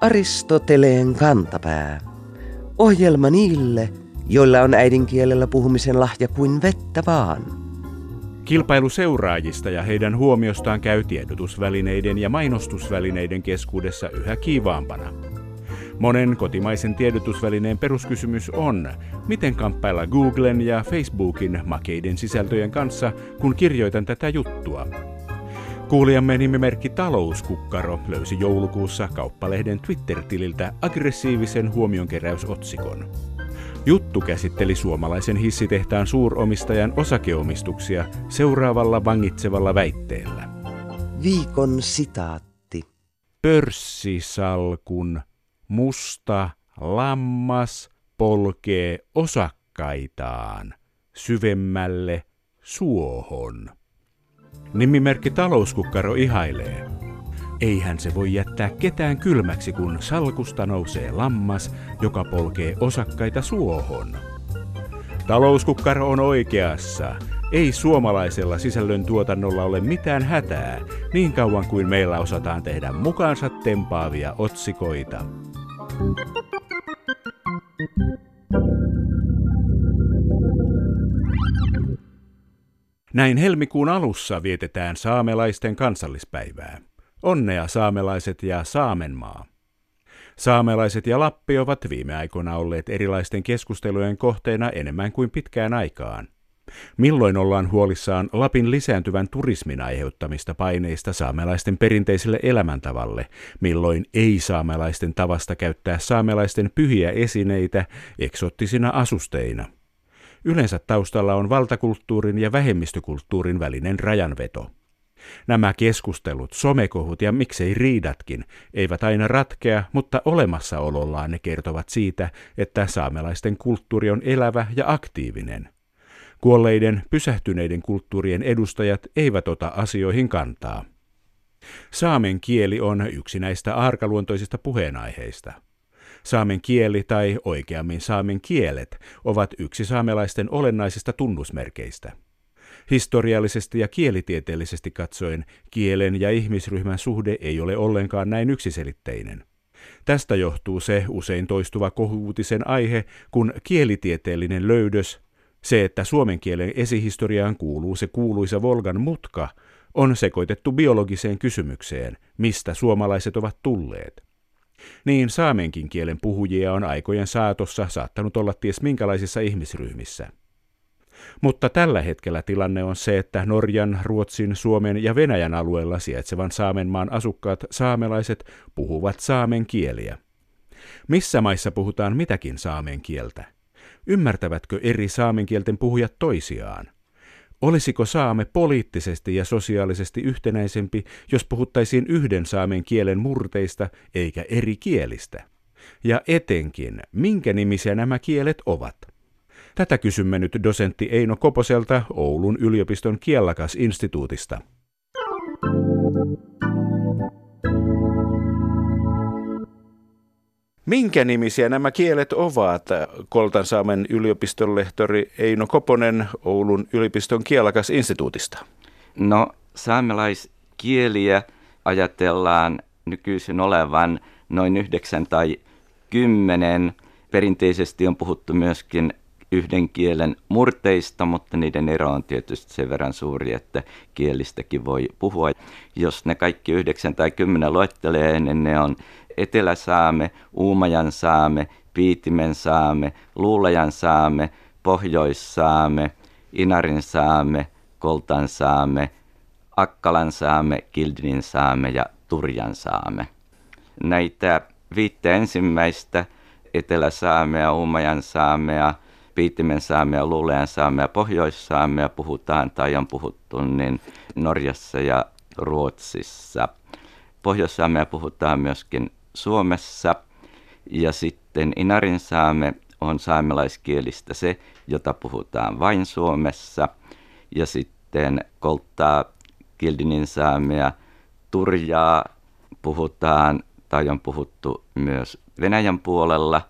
Aristoteleen kantapää. Ohjelma niille, joilla on äidinkielellä puhumisen lahja kuin vettä vaan. Kilpailu seuraajista ja heidän huomiostaan käy tiedotusvälineiden ja mainostusvälineiden keskuudessa yhä kiivaampana. Monen kotimaisen tiedotusvälineen peruskysymys on, miten kamppailla Googlen ja Facebookin makeiden sisältöjen kanssa, kun kirjoitan tätä juttua. Kuulijamme nimimerkki Talouskukkaro löysi joulukuussa kauppalehden Twitter-tililtä aggressiivisen huomionkeräysotsikon. Juttu käsitteli suomalaisen hissitehtaan suuromistajan osakeomistuksia seuraavalla vangitsevalla väitteellä. Viikon sitaatti. Pörssisalkun musta lammas polkee osakkaitaan syvemmälle suohon. Nimimerkki Talouskukkaro ihailee. Eihän se voi jättää ketään kylmäksi, kun salkusta nousee lammas, joka polkee osakkaita suohon. Talouskukkaro on oikeassa. Ei suomalaisella sisällön tuotannolla ole mitään hätää, niin kauan kuin meillä osataan tehdä mukaansa tempaavia otsikoita. Näin helmikuun alussa vietetään saamelaisten kansallispäivää. Onnea saamelaiset ja Saamenmaa. Saamelaiset ja Lappi ovat viime aikoina olleet erilaisten keskustelujen kohteena enemmän kuin pitkään aikaan. Milloin ollaan huolissaan Lapin lisääntyvän turismin aiheuttamista paineista saamelaisten perinteiselle elämäntavalle, milloin ei-saamelaisten tavasta käyttää saamelaisten pyhiä esineitä eksottisina asusteina. Yleensä taustalla on valtakulttuurin ja vähemmistökulttuurin välinen rajanveto. Nämä keskustelut, somekohut ja miksei riidatkin eivät aina ratkea, mutta olemassaolollaan ne kertovat siitä, että saamelaisten kulttuuri on elävä ja aktiivinen. Kuolleiden, pysähtyneiden kulttuurien edustajat eivät ota asioihin kantaa. Saamen kieli on yksi näistä arkaluontoisista puheenaiheista. Saamen kieli tai oikeammin saamen kielet ovat yksi saamelaisten olennaisista tunnusmerkeistä. Historiallisesti ja kielitieteellisesti katsoen kielen ja ihmisryhmän suhde ei ole ollenkaan näin yksiselitteinen. Tästä johtuu se usein toistuva kohuutisen aihe, kun kielitieteellinen löydös, se että suomen kielen esihistoriaan kuuluu se kuuluisa Volgan mutka, on sekoitettu biologiseen kysymykseen, mistä suomalaiset ovat tulleet. Niin saamenkin kielen puhujia on aikojen saatossa saattanut olla ties minkälaisissa ihmisryhmissä. Mutta tällä hetkellä tilanne on se, että Norjan, Ruotsin, Suomen ja Venäjän alueella sijaitsevan Saamenmaan asukkaat saamelaiset puhuvat saamen kieliä. Missä maissa puhutaan mitäkin saamen kieltä? Ymmärtävätkö eri saamenkielten puhujat toisiaan? Olisiko saame poliittisesti ja sosiaalisesti yhtenäisempi, jos puhuttaisiin yhden saamen kielen murteista eikä eri kielistä? Ja etenkin, minkä nimisiä nämä kielet ovat? Tätä kysymme nyt dosentti Eino Koposelta Oulun yliopiston Kiellakas-instituutista. Minkä nimisiä nämä kielet ovat? Koltansaamen yliopiston lehtori Eino Koponen Oulun yliopiston Kielakas-instituutista. No saamelaiskieliä ajatellaan nykyisin olevan noin yhdeksän tai kymmenen. Perinteisesti on puhuttu myöskin yhden kielen murteista, mutta niiden ero on tietysti sen verran suuri, että kielistäkin voi puhua. Jos ne kaikki yhdeksän tai kymmenen luettelee, niin ne on Etelä-Saame, Uumajan saame, Piitimen saame, Luulajan saame, Pohjois-Saame, Inarin saame, Koltan saame, Akkalan saame, Kildinin saame ja Turjan saame. Näitä viittä ensimmäistä Etelä-Saamea, Uumajan saamea, Piitimen saamea, Luulean saamea, Pohjois-saamea puhutaan tai on puhuttu niin Norjassa ja Ruotsissa. Pohjois-saamea puhutaan myöskin Suomessa ja sitten Inarin saame on saamelaiskielistä se, jota puhutaan vain Suomessa ja sitten kolttaa Kildinin saamea turjaa puhutaan tai on puhuttu myös Venäjän puolella,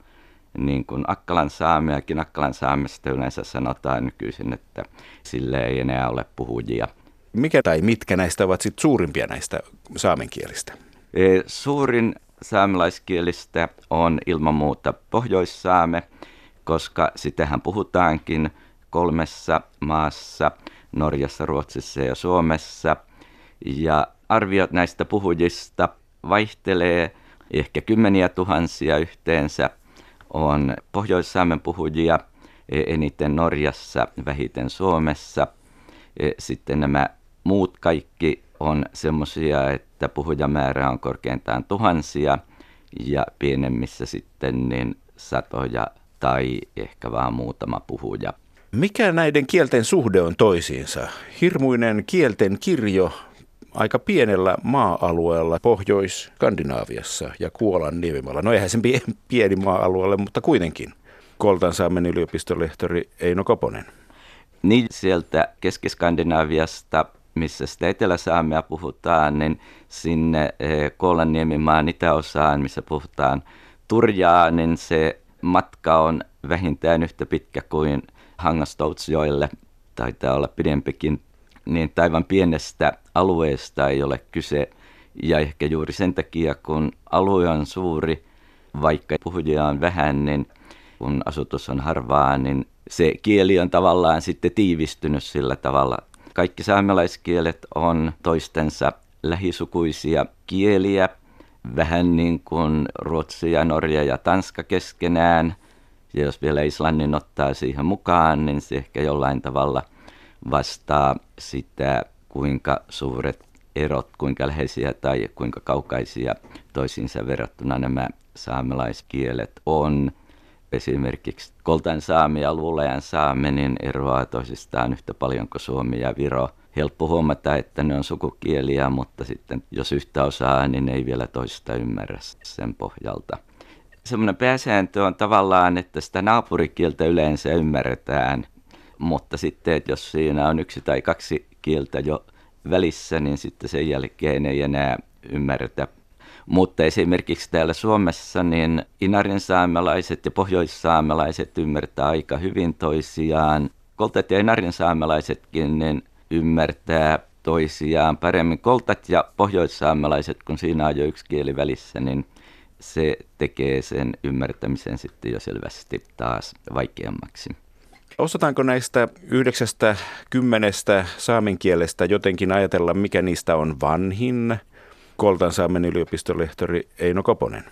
niin kuin Akkalan saameakin. Akkalan saamesta yleensä sanotaan nykyisin, että sille ei enää ole puhujia. Mikä tai mitkä näistä ovat sitten suurimpia näistä saamenkielistä? E, suurin saamelaiskielistä on ilman muuta pohjoissaame, koska sitähän puhutaankin kolmessa maassa, Norjassa, Ruotsissa ja Suomessa. Ja arviot näistä puhujista vaihtelee ehkä kymmeniä tuhansia yhteensä. On Pohjois-Saamen puhujia e, eniten Norjassa, vähiten Suomessa. E, sitten nämä muut kaikki on semmoisia, että puhujamäärä on korkeintaan tuhansia ja pienemmissä sitten niin satoja tai ehkä vaan muutama puhuja. Mikä näiden kielten suhde on toisiinsa? Hirmuinen kielten kirjo aika pienellä maa-alueella Pohjois-Skandinaaviassa ja Kuolan niemimaalla. No eihän sen pieni maa-alueelle, mutta kuitenkin. Koltan saamen yliopistolehtori Eino Koponen. Niin sieltä Keski-Skandinaaviasta, missä sitä Etelä-Saamea puhutaan, niin sinne eh, Koolan niemimaan itäosaan, missä puhutaan Turjaa, niin se matka on vähintään yhtä pitkä kuin Hangastoutsjoelle, taitaa olla pidempikin, niin aivan pienestä alueesta ei ole kyse. Ja ehkä juuri sen takia, kun alue on suuri, vaikka puhujia on vähän, niin kun asutus on harvaa, niin se kieli on tavallaan sitten tiivistynyt sillä tavalla. Kaikki saamelaiskielet on toistensa lähisukuisia kieliä, vähän niin kuin Ruotsi ja Norja ja Tanska keskenään. Ja jos vielä Islannin ottaa siihen mukaan, niin se ehkä jollain tavalla vastaa sitä, kuinka suuret erot, kuinka läheisiä tai kuinka kaukaisia toisiinsa verrattuna nämä saamelaiskielet on. Esimerkiksi koltan saami ja luulejan saame niin eroaa toisistaan yhtä paljon kuin suomi ja viro. Helppo huomata, että ne on sukukieliä, mutta sitten jos yhtä osaa, niin ei vielä toista ymmärrä sen pohjalta semmoinen pääsääntö on tavallaan, että sitä naapurikieltä yleensä ymmärretään, mutta sitten, että jos siinä on yksi tai kaksi kieltä jo välissä, niin sitten sen jälkeen ei enää ymmärretä. Mutta esimerkiksi täällä Suomessa niin inarin saamelaiset ja pohjoissaamelaiset ymmärtää aika hyvin toisiaan. Koltat ja inarin saamelaisetkin niin ymmärtää toisiaan paremmin. Koltat ja pohjoissaamelaiset, kun siinä on jo yksi kieli välissä, niin se tekee sen ymmärtämisen sitten jo selvästi taas vaikeammaksi. Osataanko näistä yhdeksästä kymmenestä saamen kielestä jotenkin ajatella, mikä niistä on vanhin? Koltan saamen yliopistolehtori Eino Koponen.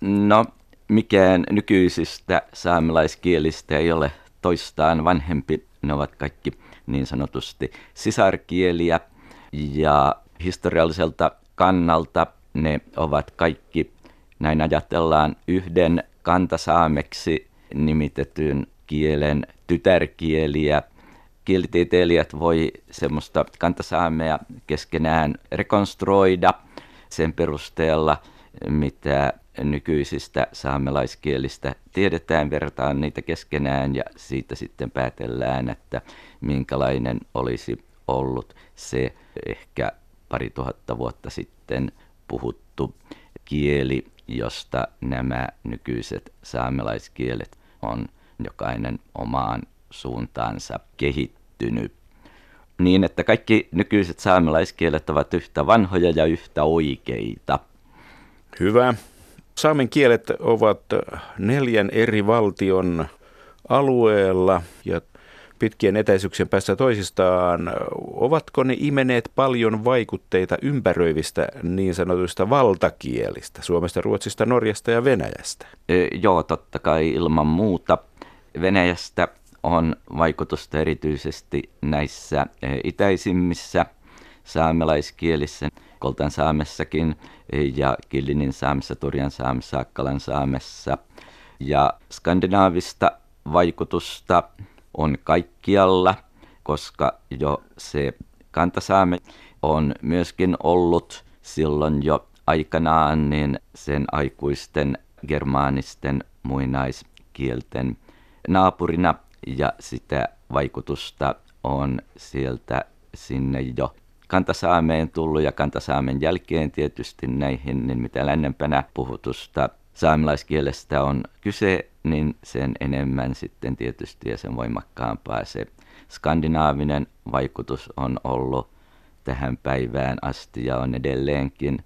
No, mikään nykyisistä saamelaiskielistä ei ole toistaan vanhempi. Ne ovat kaikki niin sanotusti sisarkieliä ja historialliselta kannalta ne ovat kaikki näin ajatellaan yhden kantasaameksi nimitetyn kielen tytärkieliä. Kielitieteilijät voi semmoista kantasaamea keskenään rekonstruoida sen perusteella, mitä nykyisistä saamelaiskielistä tiedetään, vertaan niitä keskenään ja siitä sitten päätellään, että minkälainen olisi ollut se ehkä pari tuhatta vuotta sitten puhuttu kieli josta nämä nykyiset saamelaiskielet on jokainen omaan suuntaansa kehittynyt. Niin, että kaikki nykyiset saamelaiskielet ovat yhtä vanhoja ja yhtä oikeita. Hyvä. Saamen kielet ovat neljän eri valtion alueella ja pitkien etäisyyksien päässä toisistaan, ovatko ne imeneet paljon vaikutteita ympäröivistä niin sanotuista valtakielistä, Suomesta, Ruotsista, Norjasta ja Venäjästä? E, joo, totta kai ilman muuta. Venäjästä on vaikutusta erityisesti näissä e, itäisimmissä saamelaiskielissä, Koltan saamessakin ja Killinin saamessa, Turjan saamessa, Akkalan saamessa. Ja skandinaavista vaikutusta on kaikkialla, koska jo se kantasaame on myöskin ollut silloin jo aikanaan niin sen aikuisten germaanisten muinaiskielten naapurina ja sitä vaikutusta on sieltä sinne jo kantasaameen tullut ja kantasaamen jälkeen tietysti näihin, niin mitä lännempänä puhutusta saamelaiskielestä on kyse, niin sen enemmän sitten tietysti ja sen voimakkaampaa se skandinaavinen vaikutus on ollut tähän päivään asti ja on edelleenkin.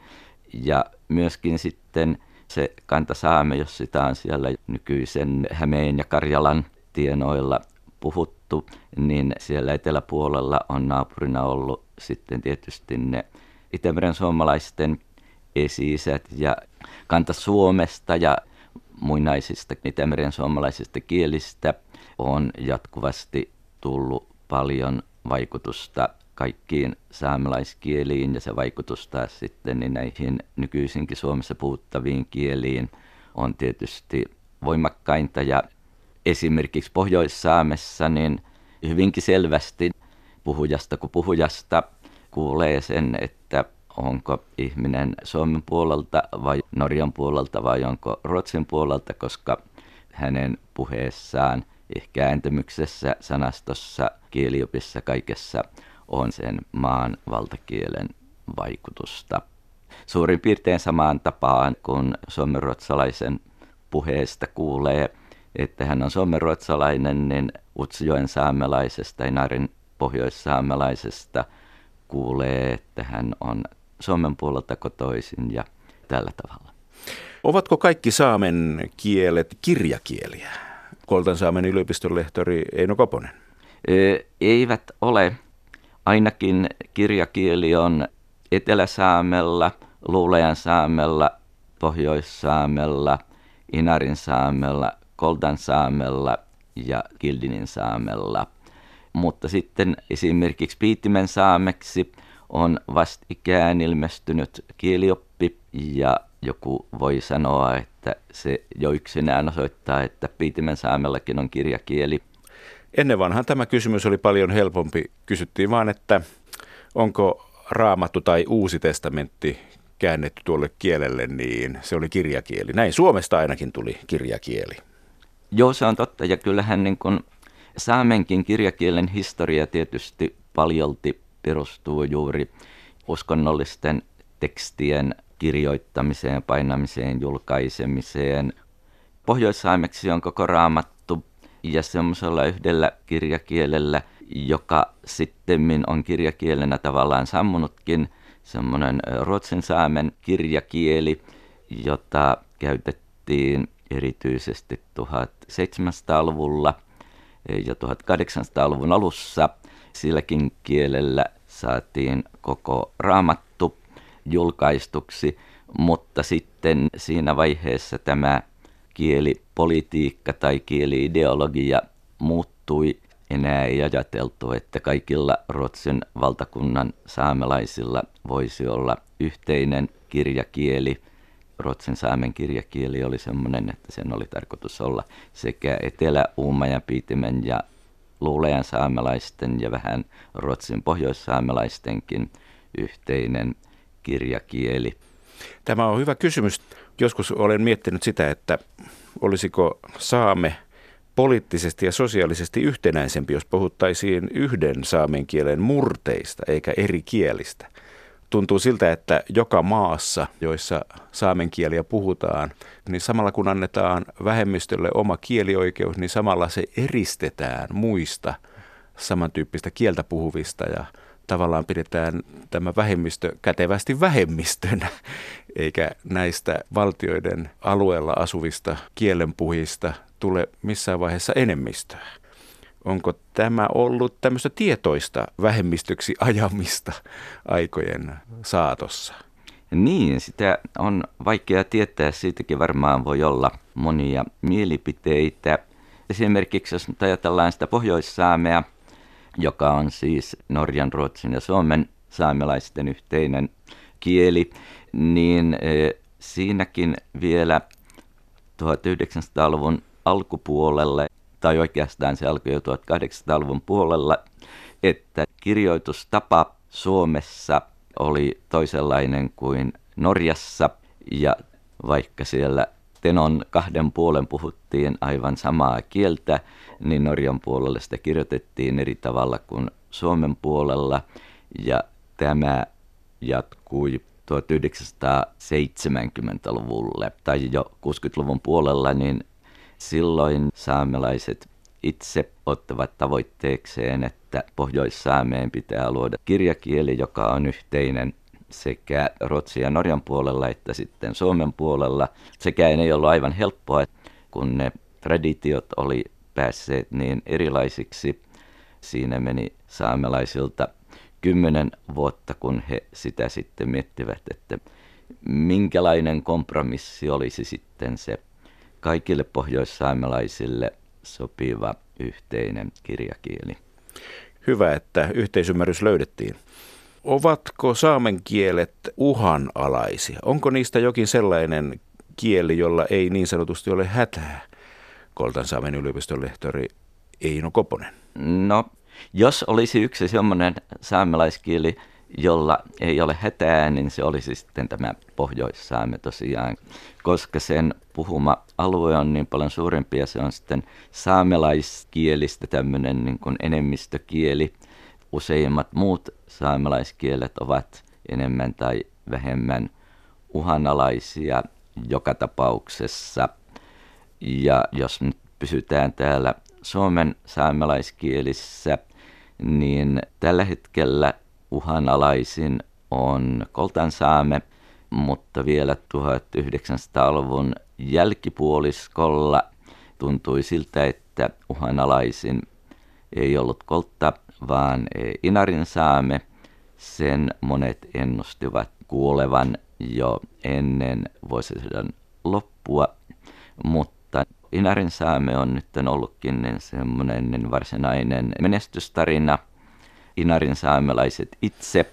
Ja myöskin sitten se kantasaame, jos sitä on siellä nykyisen Hämeen ja Karjalan tienoilla puhuttu, niin siellä eteläpuolella on naapurina ollut sitten tietysti ne Itämeren suomalaisten esi ja kanta Suomesta ja muinaisista Itämeren suomalaisista kielistä on jatkuvasti tullut paljon vaikutusta kaikkiin saamelaiskieliin ja se vaikutus taas sitten niin näihin nykyisinkin Suomessa puhuttaviin kieliin on tietysti voimakkainta ja esimerkiksi Pohjois-Saamessa niin hyvinkin selvästi puhujasta kuin puhujasta kuulee sen, että onko ihminen Suomen puolelta vai Norjan puolelta vai onko Ruotsin puolelta, koska hänen puheessaan, ehkä ääntämyksessä, sanastossa, kieliopissa, kaikessa on sen maan valtakielen vaikutusta. Suurin piirtein samaan tapaan, kun suomenruotsalaisen puheesta kuulee, että hän on suomenruotsalainen, niin Utsjoen saamelaisesta, Inarin pohjoissaamelaisesta kuulee, että hän on Suomen puolelta kotoisin ja tällä tavalla. Ovatko kaikki saamen kielet kirjakieliä? Koltan saamen yliopiston lehtori Eino Koponen. Eivät ole. Ainakin kirjakieli on Etelä-Saamella, Luulejan saamella, Pohjois-Saamella, Inarin saamella, Koltan saamella ja Kildinin saamella. Mutta sitten esimerkiksi Piitimen saameksi on vastikään ilmestynyt kielioppi ja joku voi sanoa, että se jo yksinään osoittaa, että Piitimen saamellakin on kirjakieli. Ennen vanhan tämä kysymys oli paljon helpompi. Kysyttiin vain, että onko raamattu tai uusi testamentti käännetty tuolle kielelle, niin se oli kirjakieli. Näin Suomesta ainakin tuli kirjakieli. Joo, se on totta. Ja kyllähän niin kun saamenkin kirjakielen historia tietysti paljolti perustuu juuri uskonnollisten tekstien kirjoittamiseen, painamiseen, julkaisemiseen. Pohjoissaimeksi on koko raamattu ja semmoisella yhdellä kirjakielellä, joka sitten on kirjakielenä tavallaan sammunutkin, semmoinen ruotsin saamen kirjakieli, jota käytettiin erityisesti 1700-luvulla ja 1800-luvun alussa. Silläkin kielellä saatiin koko raamattu julkaistuksi, mutta sitten siinä vaiheessa tämä kielipolitiikka tai kieliideologia muuttui. Enää ei ajateltu, että kaikilla Ruotsin valtakunnan saamelaisilla voisi olla yhteinen kirjakieli. Ruotsin saamen kirjakieli oli sellainen, että sen oli tarkoitus olla sekä Etelä-Uumajan, Piitimen ja luulejan saamelaisten ja vähän Ruotsin pohjoissaamelaistenkin yhteinen kirjakieli. Tämä on hyvä kysymys. Joskus olen miettinyt sitä, että olisiko saame poliittisesti ja sosiaalisesti yhtenäisempi, jos puhuttaisiin yhden saamen kielen murteista eikä eri kielistä. Tuntuu siltä, että joka maassa, joissa saamen kieliä puhutaan, niin samalla kun annetaan vähemmistölle oma kielioikeus, niin samalla se eristetään muista samantyyppistä kieltä puhuvista ja tavallaan pidetään tämä vähemmistö kätevästi vähemmistönä, eikä näistä valtioiden alueella asuvista kielenpuhista tule missään vaiheessa enemmistöä. Onko tämä ollut tämmöistä tietoista vähemmistöksi ajamista aikojen saatossa? Niin, sitä on vaikea tietää. Siitäkin varmaan voi olla monia mielipiteitä. Esimerkiksi jos ajatellaan sitä Pohjois-Saamea, joka on siis Norjan, Ruotsin ja Suomen saamelaisten yhteinen kieli, niin e, siinäkin vielä 1900-luvun alkupuolelle, tai oikeastaan se alkoi jo 1800-luvun puolella, että kirjoitustapa Suomessa oli toisenlainen kuin Norjassa, ja vaikka siellä Tenon kahden puolen puhuttiin aivan samaa kieltä, niin Norjan puolella sitä kirjoitettiin eri tavalla kuin Suomen puolella. Ja tämä jatkui 1970-luvulle tai jo 60-luvun puolella, niin silloin saamelaiset itse ottavat tavoitteekseen, että Pohjois-Saameen pitää luoda kirjakieli, joka on yhteinen sekä Ruotsin ja Norjan puolella että sitten Suomen puolella. Sekään ei ollut aivan helppoa, kun ne traditiot oli päässeet niin erilaisiksi. Siinä meni saamelaisilta kymmenen vuotta, kun he sitä sitten miettivät, että minkälainen kompromissi olisi sitten se kaikille pohjoissaamelaisille sopiva yhteinen kirjakieli. Hyvä, että yhteisymmärrys löydettiin. Ovatko saamen kielet uhanalaisia? Onko niistä jokin sellainen kieli, jolla ei niin sanotusti ole hätää? Koltan saamen yliopiston lehtori Eino Koponen. No, jos olisi yksi sellainen saamelaiskieli, jolla ei ole hätää, niin se olisi sitten tämä Pohjois-Saame tosiaan, koska sen puhuma alue on niin paljon suurempi ja se on sitten saamelaiskielistä tämmöinen niin kuin enemmistökieli. Useimmat muut saamelaiskielet ovat enemmän tai vähemmän uhanalaisia joka tapauksessa. Ja jos nyt pysytään täällä Suomen saamelaiskielissä, niin tällä hetkellä uhanalaisin on koltansaame, mutta vielä 1900-luvun jälkipuoliskolla tuntui siltä, että uhanalaisin ei ollut koltta, vaan inarin saame. Sen monet ennustivat kuolevan jo ennen vuosisadan loppua, mutta Inarin saame on nyt ollutkin semmoinen varsinainen menestystarina – Inarin saamelaiset itse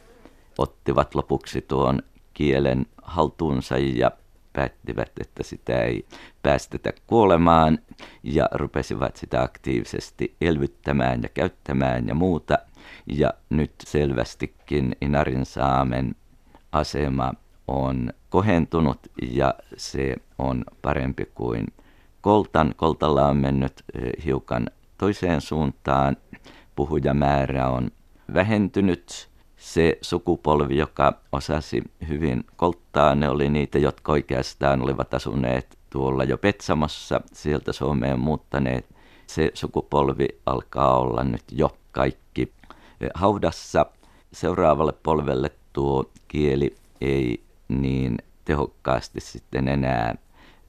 ottivat lopuksi tuon kielen haltuunsa ja päättivät, että sitä ei päästetä kuolemaan ja rupesivat sitä aktiivisesti elvyttämään ja käyttämään ja muuta. Ja nyt selvästikin Inarin saamen asema on kohentunut ja se on parempi kuin Koltan. Koltalla on mennyt eh, hiukan toiseen suuntaan. Puhujamäärä on vähentynyt. Se sukupolvi, joka osasi hyvin kolttaa, ne oli niitä, jotka oikeastaan olivat asuneet tuolla jo Petsamossa, sieltä Suomeen muuttaneet. Se sukupolvi alkaa olla nyt jo kaikki haudassa. Seuraavalle polvelle tuo kieli ei niin tehokkaasti sitten enää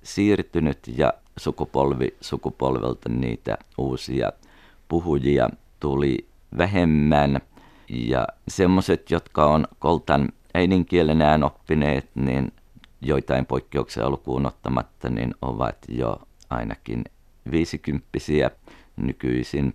siirtynyt ja sukupolvi sukupolvelta niitä uusia puhujia tuli vähemmän. Ja semmoiset, jotka on koltan äidinkielenään oppineet, niin joitain poikkeuksia lukuun ottamatta, niin ovat jo ainakin viisikymppisiä nykyisin.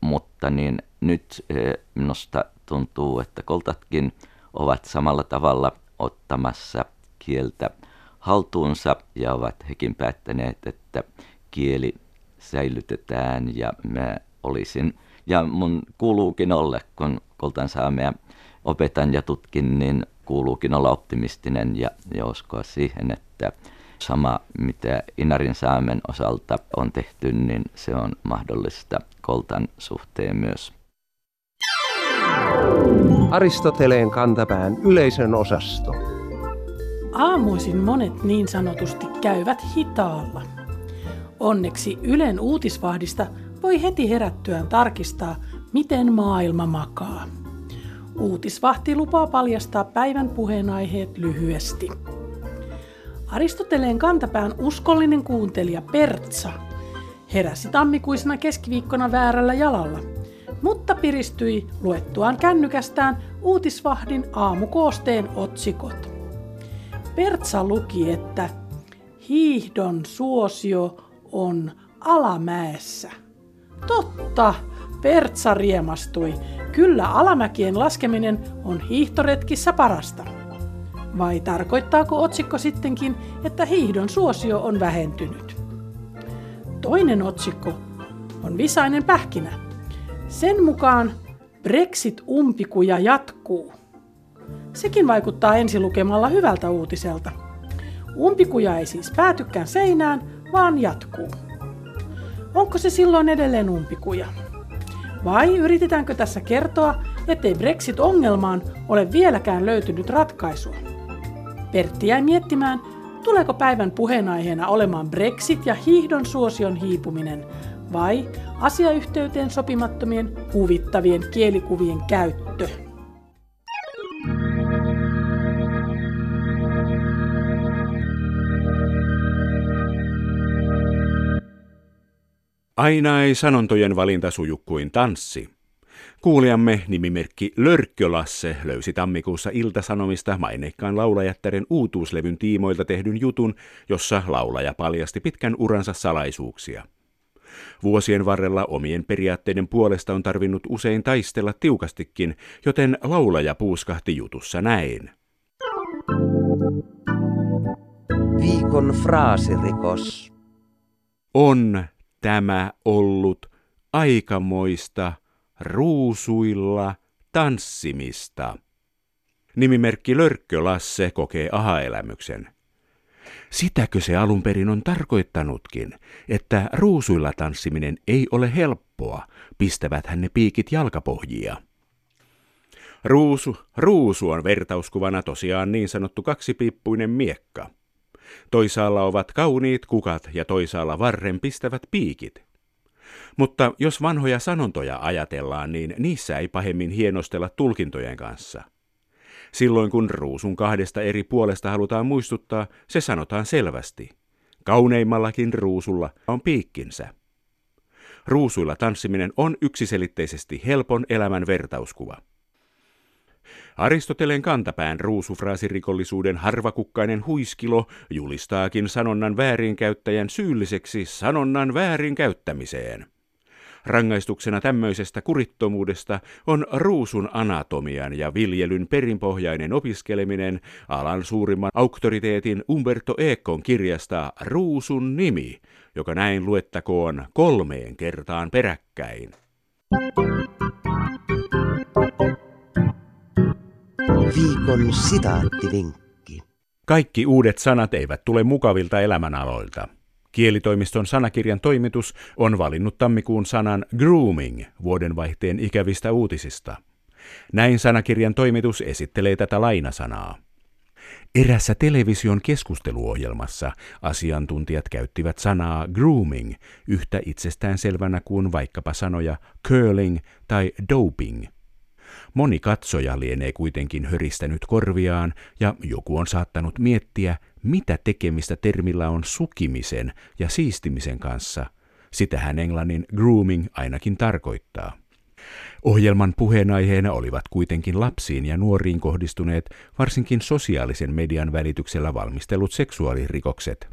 Mutta niin nyt eh, minusta tuntuu, että koltatkin ovat samalla tavalla ottamassa kieltä haltuunsa ja ovat hekin päättäneet, että kieli säilytetään ja mä olisin ja mun kuuluukin olla, kun koltan saamea opetan ja tutkin, niin kuuluukin olla optimistinen ja, ja uskoa siihen, että sama mitä Inarin saamen osalta on tehty, niin se on mahdollista koltan suhteen myös. Aristoteleen kantapään yleisön osasto. Aamuisin monet niin sanotusti käyvät hitaalla. Onneksi Ylen uutisvahdista voi heti herättyään tarkistaa, miten maailma makaa. Uutisvahti lupaa paljastaa päivän puheenaiheet lyhyesti. Aristoteleen kantapään uskollinen kuuntelija Pertsa heräsi tammikuisena keskiviikkona väärällä jalalla, mutta piristyi luettuaan kännykästään uutisvahdin aamukoosteen otsikot. Pertsa luki, että hiihdon suosio on alamäessä – Totta, Pertsa riemastui. Kyllä alamäkien laskeminen on hiihtoretkissä parasta. Vai tarkoittaako otsikko sittenkin, että hiihdon suosio on vähentynyt? Toinen otsikko on visainen pähkinä. Sen mukaan Brexit-umpikuja jatkuu. Sekin vaikuttaa ensilukemalla hyvältä uutiselta. Umpikuja ei siis päätykään seinään, vaan jatkuu. Onko se silloin edelleen umpikuja? Vai yritetäänkö tässä kertoa, ettei Brexit-ongelmaan ole vieläkään löytynyt ratkaisua? Pertti jäi miettimään, tuleeko päivän puheenaiheena olemaan Brexit ja hiihdon suosion hiipuminen vai asiayhteyteen sopimattomien huvittavien kielikuvien käyttö. Aina ei sanontojen valinta suju kuin tanssi. Kuulijamme nimimerkki Lörkkölasse löysi tammikuussa Iltasanomista maineikkaan laulajattaren uutuuslevyn tiimoilta tehdyn jutun, jossa laulaja paljasti pitkän uransa salaisuuksia. Vuosien varrella omien periaatteiden puolesta on tarvinnut usein taistella tiukastikin, joten laulaja puuskahti jutussa näin. Viikon fraasirikos. On tämä ollut aikamoista ruusuilla tanssimista. Nimimerkki Lörkkö Lasse kokee aha-elämyksen. Sitäkö se alun perin on tarkoittanutkin, että ruusuilla tanssiminen ei ole helppoa, pistävät ne piikit jalkapohjia. Ruusu, ruusu on vertauskuvana tosiaan niin sanottu kaksipiippuinen miekka. Toisaalla ovat kauniit kukat ja toisaalla varren pistävät piikit. Mutta jos vanhoja sanontoja ajatellaan, niin niissä ei pahemmin hienostella tulkintojen kanssa. Silloin kun ruusun kahdesta eri puolesta halutaan muistuttaa, se sanotaan selvästi. Kauneimmallakin ruusulla on piikkinsä. Ruusuilla tanssiminen on yksiselitteisesti helpon elämän vertauskuva. Aristoteleen kantapään ruusufraasirikollisuuden harvakukkainen huiskilo julistaakin sanonnan väärinkäyttäjän syylliseksi sanonnan väärinkäyttämiseen. Rangaistuksena tämmöisestä kurittomuudesta on ruusun anatomian ja viljelyn perinpohjainen opiskeleminen alan suurimman auktoriteetin Umberto Econ kirjasta Ruusun nimi, joka näin luettakoon kolmeen kertaan peräkkäin. Viikon sitaattivinkki. Kaikki uudet sanat eivät tule mukavilta elämänaloilta. Kielitoimiston sanakirjan toimitus on valinnut tammikuun sanan grooming vuodenvaihteen ikävistä uutisista. Näin sanakirjan toimitus esittelee tätä lainasanaa. Erässä television keskusteluohjelmassa asiantuntijat käyttivät sanaa grooming yhtä itsestään selvänä kuin vaikkapa sanoja curling tai doping. Moni katsoja lienee kuitenkin höristänyt korviaan ja joku on saattanut miettiä, mitä tekemistä termillä on sukimisen ja siistimisen kanssa. Sitähän englannin grooming ainakin tarkoittaa. Ohjelman puheenaiheena olivat kuitenkin lapsiin ja nuoriin kohdistuneet varsinkin sosiaalisen median välityksellä valmistellut seksuaalirikokset.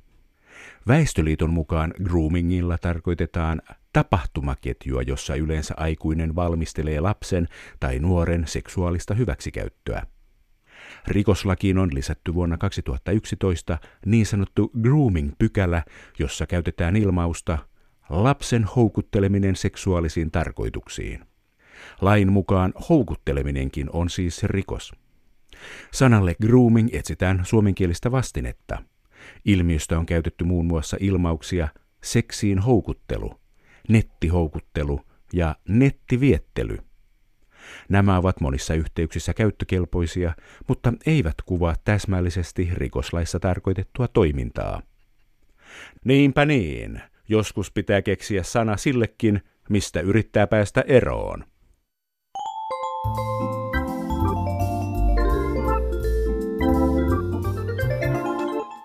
Väestöliiton mukaan groomingilla tarkoitetaan tapahtumaketjua, jossa yleensä aikuinen valmistelee lapsen tai nuoren seksuaalista hyväksikäyttöä. Rikoslakiin on lisätty vuonna 2011 niin sanottu grooming-pykälä, jossa käytetään ilmausta lapsen houkutteleminen seksuaalisiin tarkoituksiin. Lain mukaan houkutteleminenkin on siis rikos. Sanalle grooming etsitään suomenkielistä vastinetta. Ilmiöstä on käytetty muun muassa ilmauksia seksiin houkuttelu, nettihoukuttelu ja nettiviettely – Nämä ovat monissa yhteyksissä käyttökelpoisia, mutta eivät kuvaa täsmällisesti rikoslaissa tarkoitettua toimintaa. Niinpä niin, joskus pitää keksiä sana sillekin, mistä yrittää päästä eroon.